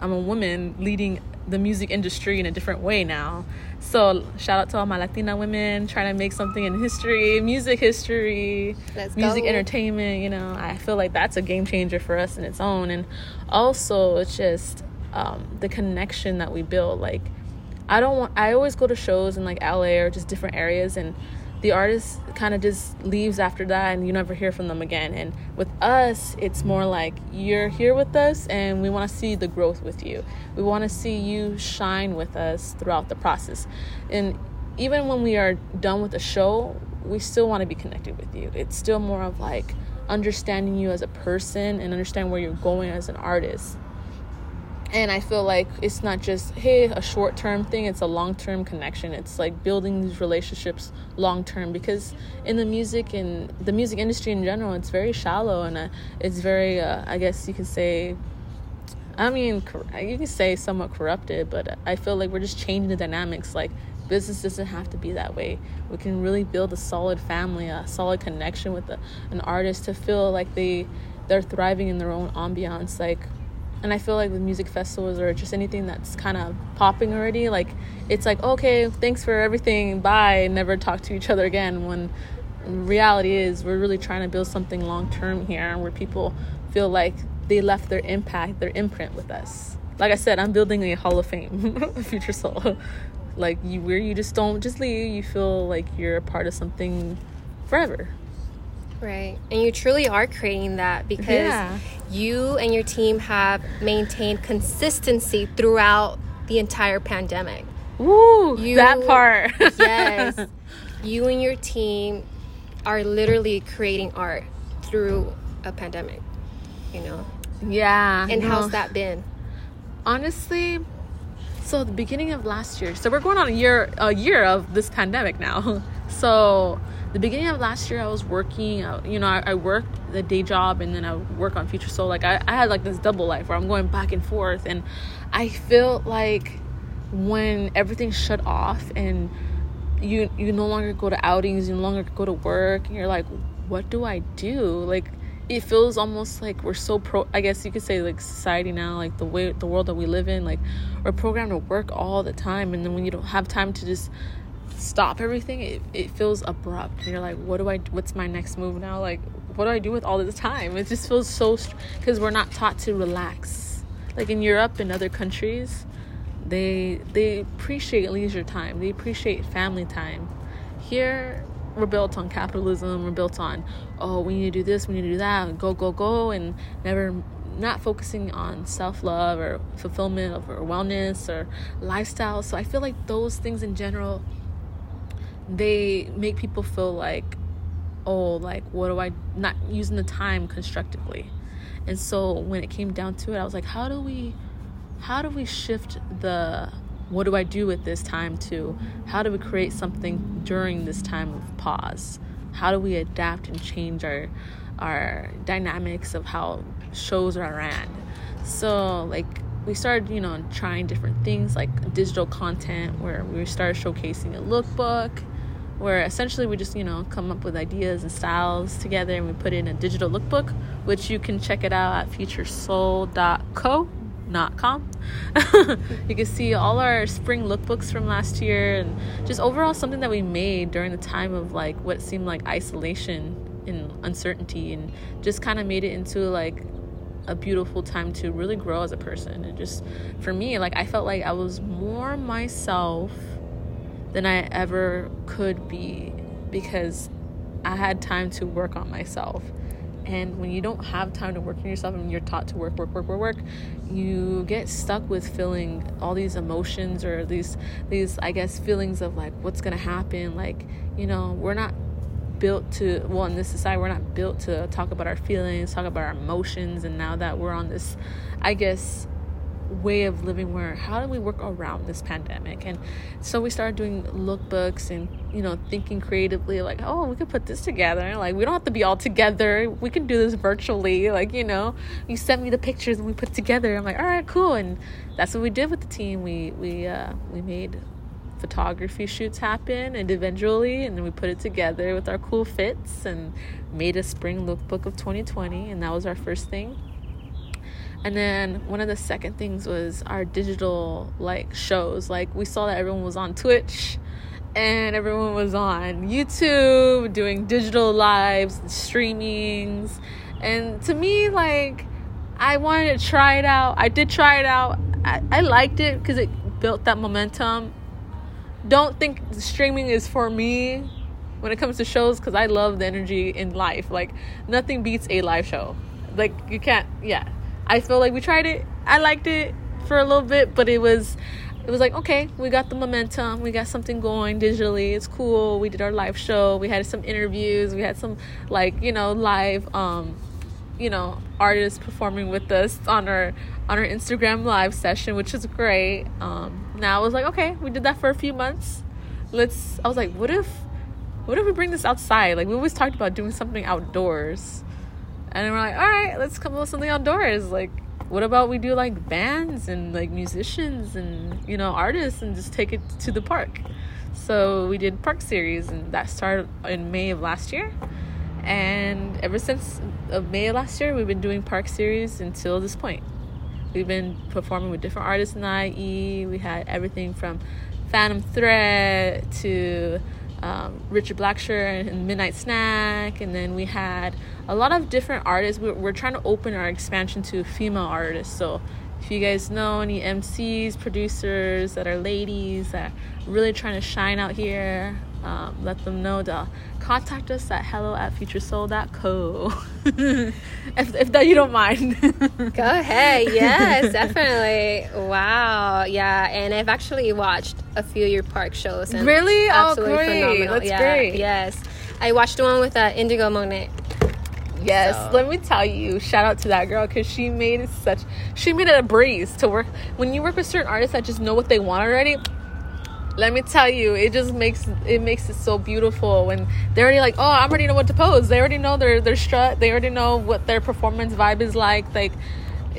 i'm a woman leading the music industry in a different way now so shout out to all my latina women trying to make something in history music history Let's music go. entertainment you know i feel like that's a game changer for us in its own and also it's just um, the connection that we build like i don't want i always go to shows in like la or just different areas and the artist kind of just leaves after that and you never hear from them again. And with us it's more like you're here with us and we want to see the growth with you. We want to see you shine with us throughout the process. And even when we are done with the show we still want to be connected with you. It's still more of like understanding you as a person and understand where you're going as an artist and i feel like it's not just hey a short term thing it's a long term connection. It's like building these relationships long term because in the music and the music industry in general it's very shallow and uh, it's very uh, i guess you could say i mean you can say somewhat corrupted but i feel like we're just changing the dynamics. Like business doesn't have to be that way. We can really build a solid family a solid connection with a, an artist to feel like they they're thriving in their own ambiance. Like and i feel like with music festivals or just anything that's kind of popping already like it's like okay thanks for everything bye never talk to each other again when reality is we're really trying to build something long term here where people feel like they left their impact their imprint with us. Like i said i'm building a hall of fame future soul. Like you where you just don't just leave you feel like you're a part of something forever Right. And you truly are creating that because yeah. you and your team have maintained consistency throughout the entire pandemic. Ooh, you, that part. yes. You and your team are literally creating art through a pandemic, you know. Yeah. And no. how's that been? honestly so the beginning of last year so we're going on a year a year of this pandemic now so the beginning of last year i was working uh, you know I, I worked the day job and then i work on future soul. Like I, I had like this double life where i'm going back and forth and i feel like when everything shut off and you you no longer go to outings you no longer go to work and you're like what do i do? Like it feels almost like we're so pro i guess you could say like society now like the way the world that we live in like we're programmed to work all the time. And then when you don't have time to just stop everything it, it feels abrupt. And you're like what do i what's my next move now? Like what do i do with all this time? It just feels so because we're not taught to relax. Like in europe and other countries they they appreciate leisure time. They appreciate family time. Here we're built on capitalism. We're built on oh we need to do this we need to do that go go go and never not focusing on self-love or fulfillment or wellness or lifestyle. So i feel like those things in general they make people feel like oh like what do i not using the time constructively and so when it came down to it i was like how do we how do we shift the what do I do with this time to how do we create something during this time of pause? How do we adapt and change our our dynamics of how shows are ran? So like we started, you know, trying different things like digital content where we started showcasing a lookbook where essentially we just, you know, come up with ideas and styles together and we put in a digital lookbook, which you can check it out at futuresoul.co not com. you can see all our spring lookbooks from last year and just overall something that we made during the time of like what seemed like isolation and uncertainty and just kind of made it into like a beautiful time to really grow as a person and just for me like I felt like I was more myself than I ever could be because I had time to work on myself and when you don't have time to work on yourself and you're taught to work, work, work, work, work, you get stuck with feeling all these emotions or these these I guess feelings of like what's gonna happen. Like, you know, we're not built to well in this society we're not built to talk about our feelings, talk about our emotions and now that we're on this I guess way of living where how do we work around this pandemic? And so we started doing lookbooks and you know thinking creatively like oh we could put this together. Like we don't have to be all together. We can do this virtually. Like you know you sent me the pictures and we put together. I'm like all right cool. And that's what we did with the team. We we uh we made photography shoots happen individually and then we put it together with our cool fits and made a spring lookbook of 2020 and that was our first thing and then one of the second things was our digital like shows. Like we saw that everyone was on Twitch and everyone was on YouTube doing digital lives, streamings. And to me, like, I wanted to try it out. I did try it out. I, I liked it because it built that momentum. Don't think streaming is for me when it comes to shows because I love the energy in life. Like, nothing beats a live show. Like, you can't, yeah I feel like we tried it. I liked it for a little bit, but it was it was like okay we got the momentum. We got something going digitally. It's cool. We did our live show. We had some interviews. We had some like you know live um you know artists performing with us on our on our instagram live session which is great. Um now i was like okay we did that for a few months. Let's i was like what if what if we bring this outside? Like we always talked about doing something outdoors and we're like, all right, let's come up with something outdoors. Like, what about we do like bands and like musicians and you know artists and just take it to the park? So we did park series, and that started in May of last year. And ever since of May of last year, we've been doing park series until this point. We've been performing with different artists in the IE. We had everything from Phantom Threat to um, Richard Blackshirt and Midnight Snack, and then we had a lot of different artists. We're, we're trying to open our expansion to female artists. So if you guys know any MCs, producers that are ladies that are really trying to shine out here, um, let them know to contact us at hello at futuresoul.co if, if that you don't mind. Go ahead. Yes definitely. Wow. Yeah and i've actually watched a few of your park shows and really? Oh great. phenomenal. that's yeah, great. yes. I watched the one with uh, indigo monet Yes, So- let me tell you, shout out to that girl because she made it such. She made it a breeze to work. When you work with certain artists that just know what they want already, let me tell you, it just makes it makes it so beautiful when they're already like, oh, I already know what to pose. They already know their their strut. They already know what their performance vibe is like. Like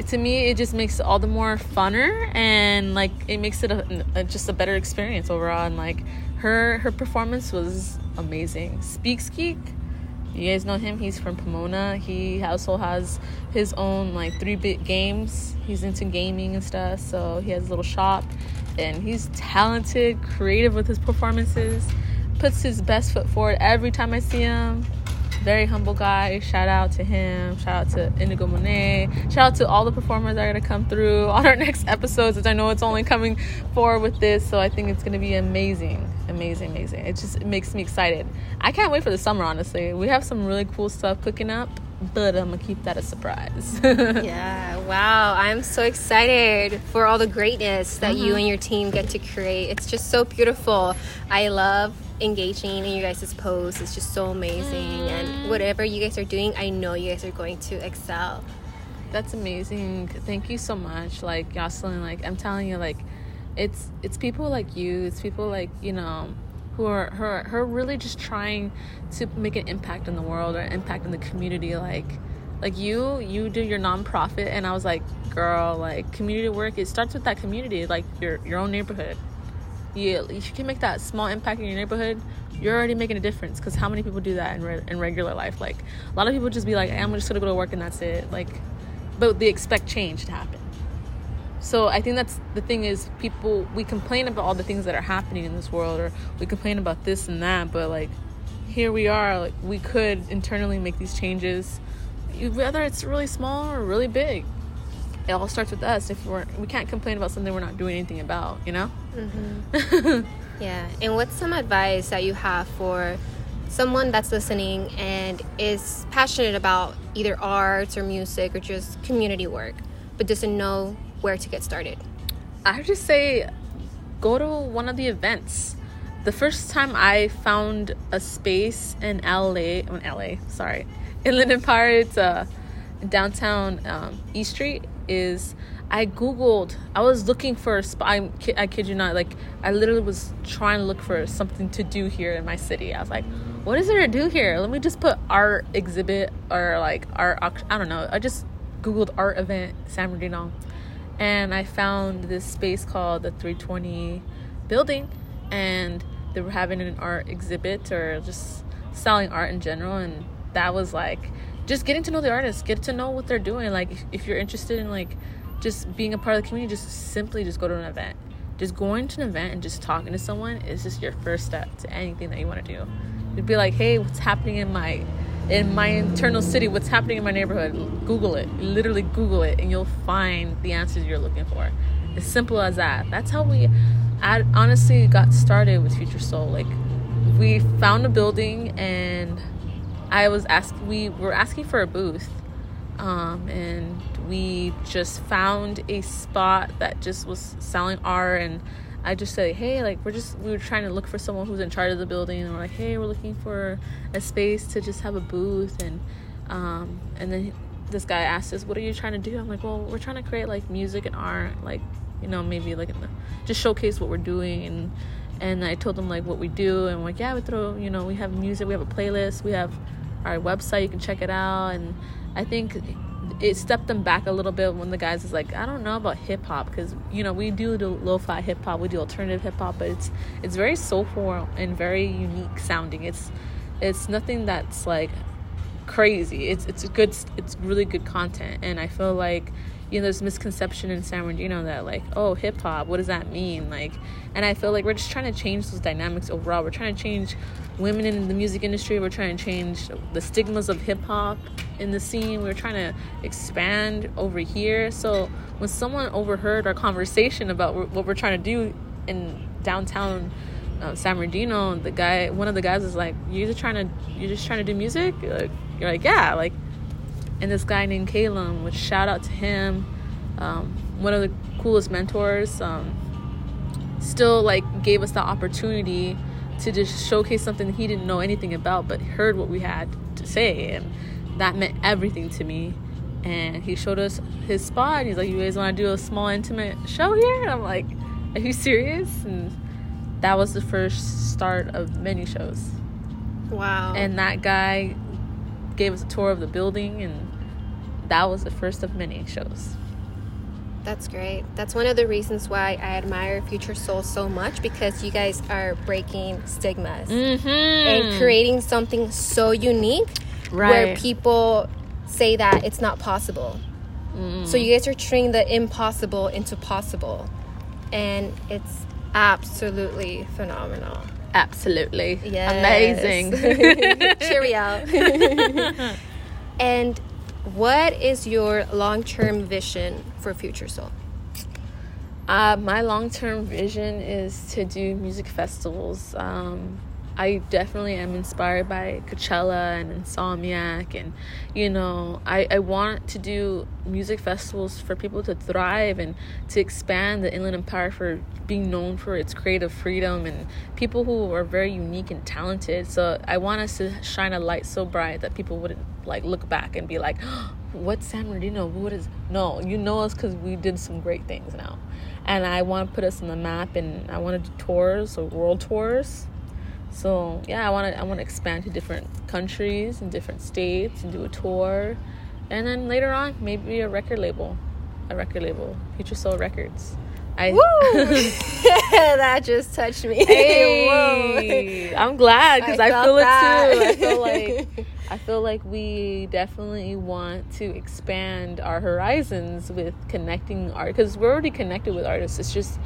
to me, it just makes it all the more funner and like it makes it a, a, just a better experience overall. And like her her performance was amazing. Speak Skeek. You guys know him. He's from Pomona. He also has his own like three bit games. He's into gaming and stuff. So he has a little shop, and he's talented, creative with his performances. Puts his best foot forward every time I see him. Very humble guy. Shout out to him. Shout out to Indigo Monet. Shout out to all the performers that are gonna come through on our next episodes. As I know it's only coming forward with this, so I think it's gonna be amazing, amazing, amazing. It just it makes me excited. I can't wait for the summer. Honestly, we have some really cool stuff cooking up, but I'm gonna keep that a surprise. Yeah, wow. I'm so excited for all the greatness that you Mhm. and your team get to create. It's just so beautiful. I love engaging in you guys' posts. It's just so amazing. And whatever you guys are doing, I know you guys are going to excel. That's amazing. Thank you so much. Like Jocelyn, like I'm telling you, like it's it's people like you, it's people like, you know, who are who are really just trying to make an impact in the world or impact in the community. Like like you, you do your nonprofit and I was like, girl, like community work, it starts with that community, like your your own neighborhood. You, if you can make that small impact in your neighborhood, you're already making a difference. Because how many people do that in, re- in regular life? Like, a lot of people just be like, I'm just gonna go to work and that's it. Like, but they expect change to happen. So I think that's the thing is people we complain about all the things that are happening in this world, or we complain about this and that, but like here we are, like we could internally make these changes, whether it's really small or really big. It all starts with us. If we're we can't complain about something we're not doing anything about, you know. Mm-hmm. Yeah. And what's some advice that you have for someone that's listening and is passionate about either arts or music or just community work, but doesn't know where to get started? I would just say go to one of the events. The first time I found a space in LA, in LA, sorry, in Linden Pirates, uh, downtown um, East Street, is I googled. I was looking for a spot. I, I kid you not. Like I literally was trying to look for something to do here in my city. I was like, what is there to do here? Let me just put art exhibit or like art. I don't know. I just googled art event San Bernardino and I found this space called the 320 building, and they were having an art exhibit or just selling art in general, and that was like just getting to know the artists, get to know what they're doing. Like if, if you're interested in like just being a part of the community, just simply just go to an event. Just going to an event and just talking to someone is just your first step to anything that you want to do. You'd be like, hey, what's happening in my in my internal city what's happening in my neighborhood google it. Literally google it and you'll find the answers you're looking for. As simple as that. That's how we honestly got started with future soul. Like we found a building and i was asked we were asking for a booth um, and we just found a spot that just was selling art and I just said, hey, like we're just we were trying to look for someone who's in charge of the building, and we're like, hey, we're looking for a space to just have a booth, and um, and then this guy asked us, what are you trying to do? I'm like, well, we're trying to create like music and art, like you know maybe like the, just showcase what we're doing, and and I told them like what we do, and like, yeah, we throw, you know, we have music, we have a playlist, we have our website, you can check it out, and I think it stepped them back a little bit when the guys is like, I don't know about hip hop because you know we do the lo-fi hip hop, we do alternative hip hop, but it's it's very soulful and very unique sounding. It's it's nothing that's like crazy. It's it's good it's really good content, and I feel like you know there's misconception in San Bernardino that like oh hip hop, what does that mean? Like, and I feel like we're just trying to change those dynamics overall. We're trying to change women in the music industry. We're trying to change the stigmas of hip hop in the scene. We're trying to expand over here. So when someone overheard our conversation about what we're trying to do in downtown uh, San Bernardino, the guy, one of the guys, is like, "You're just trying to, you're just trying to do music." You're like, you're like, "Yeah." Like, and this guy named Caleb, which shout out to him, um, one of the coolest mentors. Um, still like gave us the opportunity to just showcase something he didn't know anything about, but heard what we had to say and that meant everything to me. And he showed us his spot. He's like, "You guys want to do a small intimate show here?" And I'm like, "Are you serious?" And that was the first start of many shows. Wow. And that guy gave us a tour of the building, and that was the first of many shows. That's great. That's one of the reasons why I admire Future Soul so much because you guys are breaking stigmas Mm-hmm. and creating something so unique where people say that it's not possible. Mm. So you guys are turning the impossible into possible. And it's absolutely phenomenal. Absolutely. Yes. Amazing. Cheerio. and what is your long term vision for Future Soul? Uh, my long term vision is to do music festivals. Um, I definitely am inspired by Coachella and Insomniac, and you know, I, I want to do music festivals for people to thrive and to expand the Inland Empire for being known for its creative freedom and people who are very unique and talented. So I want us to shine a light so bright that people wouldn't like look back and be like, "What's San Bernardino? What is?" No, you know us because we did some great things now and I want to put us on the map and I want to do tours or world tours. So yeah, I want to I want to expand to different countries and different states and do a tour, and then later on maybe a record label, a record label, Future Soul Records. I that just touched me. Hey, I'm glad because I I, feel that. it too. I feel like I feel like we definitely want to expand our horizons with connecting art because we're already connected with artists. It's just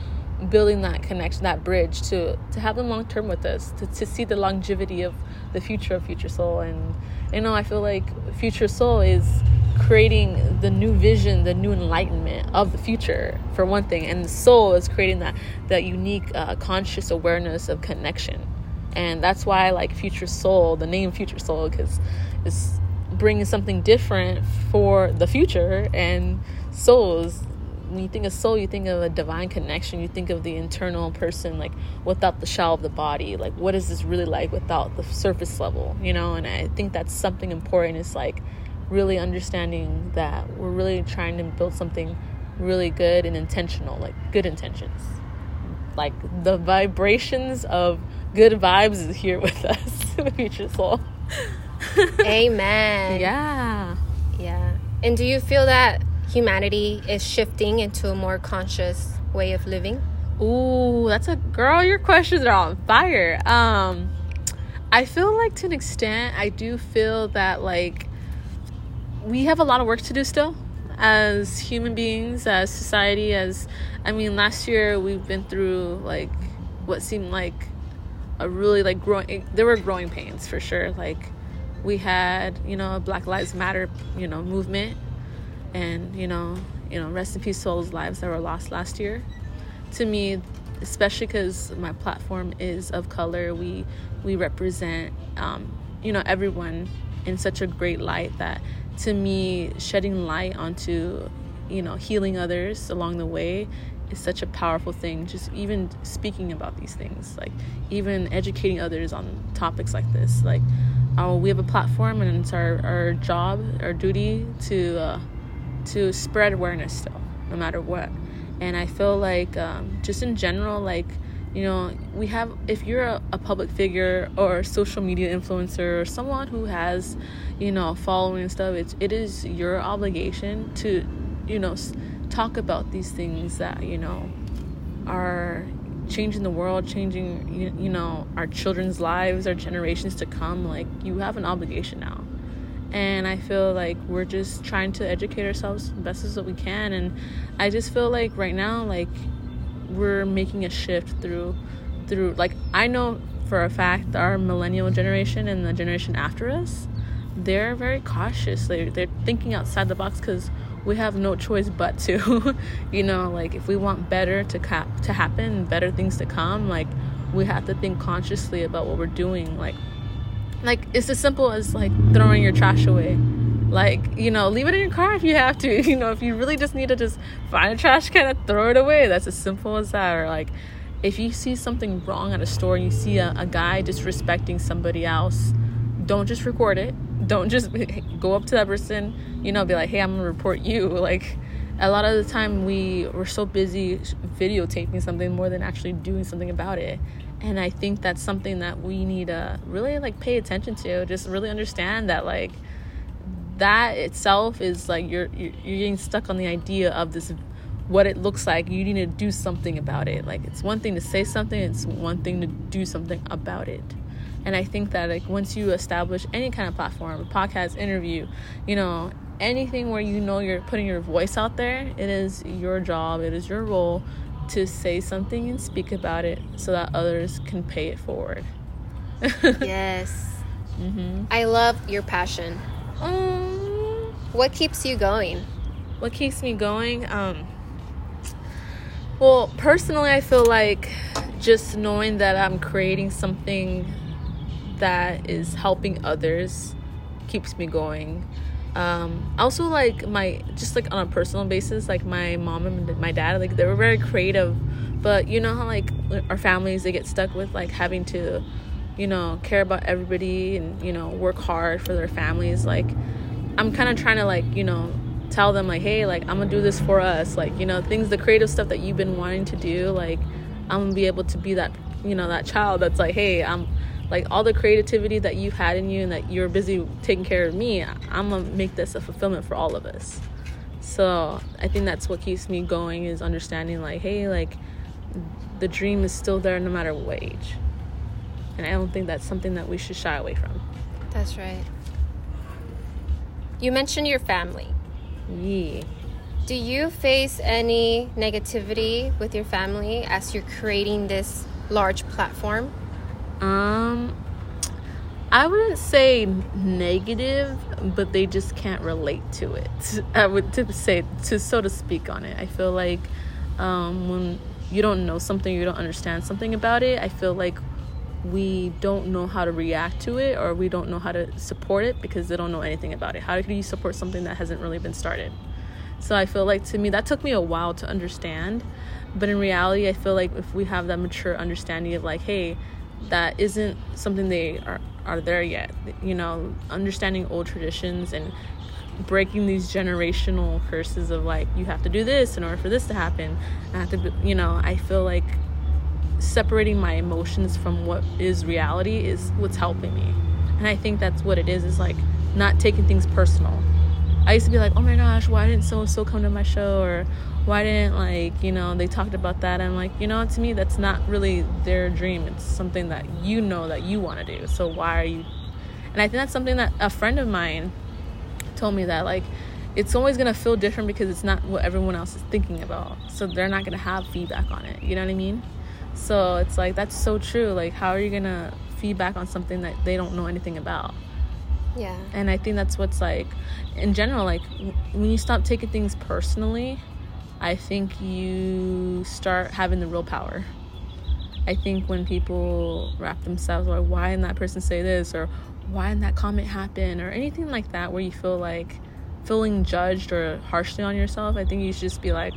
building that connection, that bridge to to have them long term with us, to to see the longevity of the future of Future Soul, and you know I feel like Future Soul is creating the new vision, the new enlightenment of the future for one thing, and the soul is creating that that unique uh, conscious awareness of connection, and that's why I like Future Soul, the name Future Soul, because it's bringing something different for the future, and souls. When you think of soul, you think of a divine connection. You think of the internal person, like without the shell of the body. Like, what is this really like without the surface level, you know? And I think that's something important. It's like really understanding that we're really trying to build something really good and intentional, like good intentions. Like the vibrations of good vibes is here with us, the future soul. Amen. Yeah. Yeah. And do you feel that humanity is shifting into a more conscious way of living? Ooh, that's a girl. Your questions are on fire. Um, I feel like to an extent, I do feel that like we have a lot of work to do still as human beings, as society. As I mean, last year we've been through like what seemed like a really like growing. There were growing pains for sure. Like we had, you know, a Black Lives Matter, you know, movement, and you know, you know, rest in peace those lives that were lost last year. To me especially because my platform is of color we we represent um, you know everyone in such a great light that to me shedding light onto you know healing others along the way is such a powerful thing. Just even speaking about these things like even educating others on topics like this. Like uh, we have a platform and it's our, our job our duty to uh, to spread awareness still no matter what. And i feel like um, just in general like you know we have if you're a, a public figure or social media influencer or someone who has you know following and stuff it's it is your obligation to you know talk about these things that you know are changing the world changing you, you know our children's lives our generations to come. Like you have an obligation now and i feel like we're just trying to educate ourselves as best as that we can. And i just feel like right now like we're making a shift through through like i know for a fact our millennial generation and the generation after us they're very cautious. They, they're thinking outside the box because we have no choice but to you know like if we want better to cap to happen better things to come like we have to think consciously about what we're doing like like it's as simple as like throwing your trash away. Like you know leave it in your car if you have to. You know if you really just need to just find a trash can and throw it away that's as simple as that. Or like if you see something wrong at a store and you see a, a guy disrespecting somebody else don't just record it. Don't just go up to that person, you know, be like, hey, I'm gonna report you. Like, a lot of the time we we're so busy videotaping something more than actually doing something about it and i think that's something that we need to really like pay attention to. Just really understand that like that itself is like you're you're, getting stuck on the idea of this what it looks like. You need to do something about it. Like it's one thing to say something it's one thing to do something about it. And i think that like once you establish any kind of platform a podcast interview you know anything where you know you're putting your voice out there, it is your job, it is your role to say something and speak about it so that others can pay it forward. yes. Mm-hmm. I love your passion. Um, what keeps you going? What keeps me going? Um, well, personally, I feel like just knowing that I'm creating something that is helping others keeps me going um also like my just like on a personal basis like my mom and my dad like they were very creative. But you know how like our families they get stuck with like having to you know care about everybody and you know work hard for their families. Like i'm kind of trying to like you know tell them like hey like i'm gonna do this for us. Like you know things the creative stuff that you've been wanting to do like i'm gonna be able to be that you know that child that's like hey i'm like all the creativity that you had in you and that you're busy taking care of me i'm gonna make this a fulfillment for all of us. So i think that's what keeps me going is understanding like hey like the dream is still there no matter what age. And i don't think that's something that we should shy away from. That's right. You mentioned your family. Yeah. Do you face any negativity with your family as you're creating this large platform um, I wouldn't say negative, but they just can't relate to it. I would to say to so to speak on it. I feel like um, when you don't know something, you don't understand something about it. I feel like we don't know how to react to it or we don't know how to support it because they don't know anything about it. How do you support something that hasn't really been started? So I feel like to me that took me a while to understand, but in reality, I feel like if we have that mature understanding of like, hey, that isn't something they are, are there yet. You know, understanding old traditions and breaking these generational curses of like you have to do this in order for this to happen. I have to, you know, I feel like separating my emotions from what is reality is what's helping me. And I think that's what it is is like not taking things personal. I used to be like, "Oh my gosh, why didn't so and so come to my show?" or why didn't like you know they talked about that i'm like you know to me that's not really their dream. It's something that you know that you want to do. So why are you and i think that's something that a friend of mine told me that like it's always going to feel different because it's not what everyone else is thinking about. So they're not going to have feedback on it. You know what i mean? So it's like that's so true. Like how are you going to feedback on something that they don't know anything about? Yeah. And i think that's what's like in general like when you stop taking things personally I think you start having the real power. I think when people wrap themselves like why didn't that person say this? or why didn't that comment happen? or anything like that where you feel like feeling judged or harshly on yourself, I think you should just be like,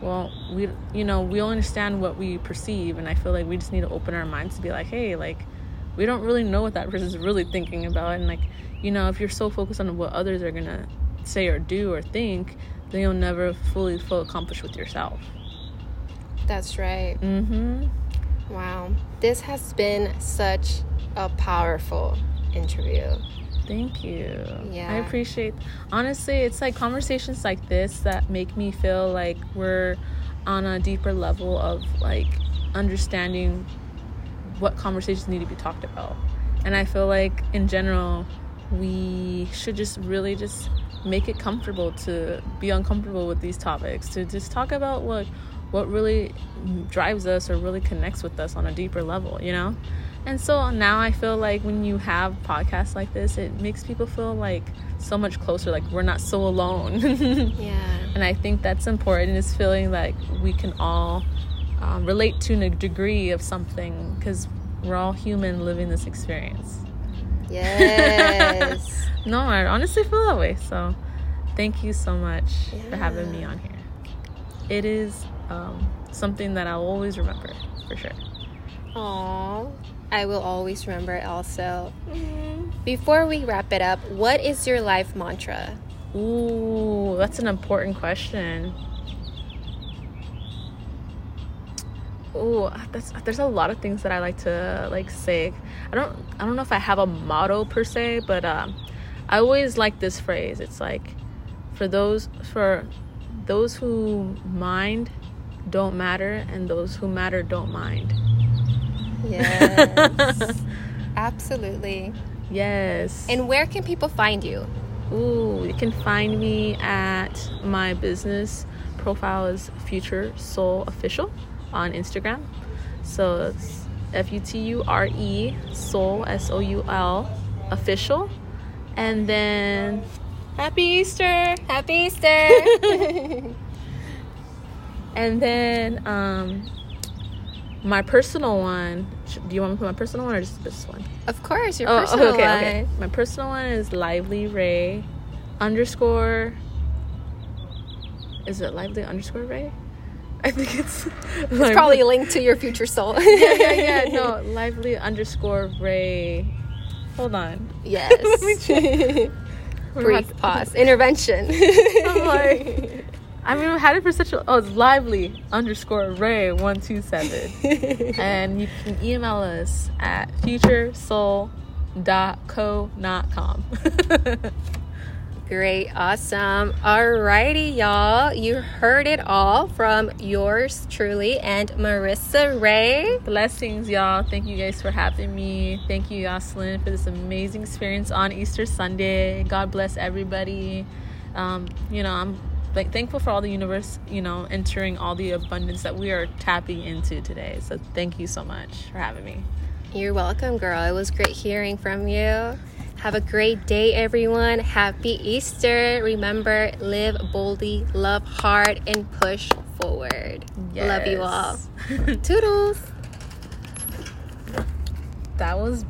well, we you know, we all understand what we perceive and I feel like we just need to open our minds to be like, hey, like we don't really know what that person's really thinking about. and like, you know, if you're so focused on what others are going to say or do or think, then you'll never fully feel accomplished with yourself. That's right. Mm-hmm. Wow. This has been such a powerful interview. Thank you. Yeah. I appreciate honestly it's like conversations like this that make me feel like we're on a deeper level of like understanding what conversations need to be talked about. And I feel like in general we should just really just make it comfortable to be uncomfortable with these topics to just talk about what what really drives us or really connects with us on a deeper level you know? And so now i feel like when you have podcasts like this it makes people feel like so much closer like we're not so alone. Yeah. And i think that's important is feeling like we can all um, relate to a degree of something because we're all human living this experience Yes. no, I honestly feel that way. So thank you so much yeah. for having me on here. It is um, something that I'll always remember for sure. Aww. I will always remember it also. Mm-hmm. Before we wrap it up, what is your life mantra? Ooh, that's an important question. Ooh, that's there's a lot of things that I like to like say. I don't I don't know if I have a motto per se, but um, I always like this phrase. It's like for those for those who mind don't matter and those who matter don't mind. Yes. Absolutely. Yes. And where can people find you? Ooh, you can find me at my business profile is Future Soul Official on Instagram. So it's F U T U R E Soul S O U L Official. And then Happy Easter. Happy Easter. And then um my personal one. Do you want me to put my personal one or just this one? of course, your Oh, personal okay, one. okay. My personal one is lively ray underscore. Is it lively underscore ray? I think it's. It's probably linked to your future soul. yeah, yeah, yeah. No, lively underscore ray. Hold on. Yes. Brief pause. Intervention. I'm like, I mean, we had it for such a. Oh, it's lively underscore ray one two seven, and you can email us at futuresoul.co.com. Great, awesome. Alrighty, y'all. You heard it all from yours truly and Marissa Ray. Blessings, y'all. Thank you guys for having me. Thank you, Yoslin, for this amazing experience on Easter Sunday. God bless everybody. Um, you know, I'm like thankful for all the universe, you know, entering all the abundance that we are tapping into today. So thank you so much for having me. You're welcome, girl. It was great hearing from you. Have a great day, everyone. Happy Easter. Remember, live boldly, love hard, and push forward. Love you all. Toodles. that was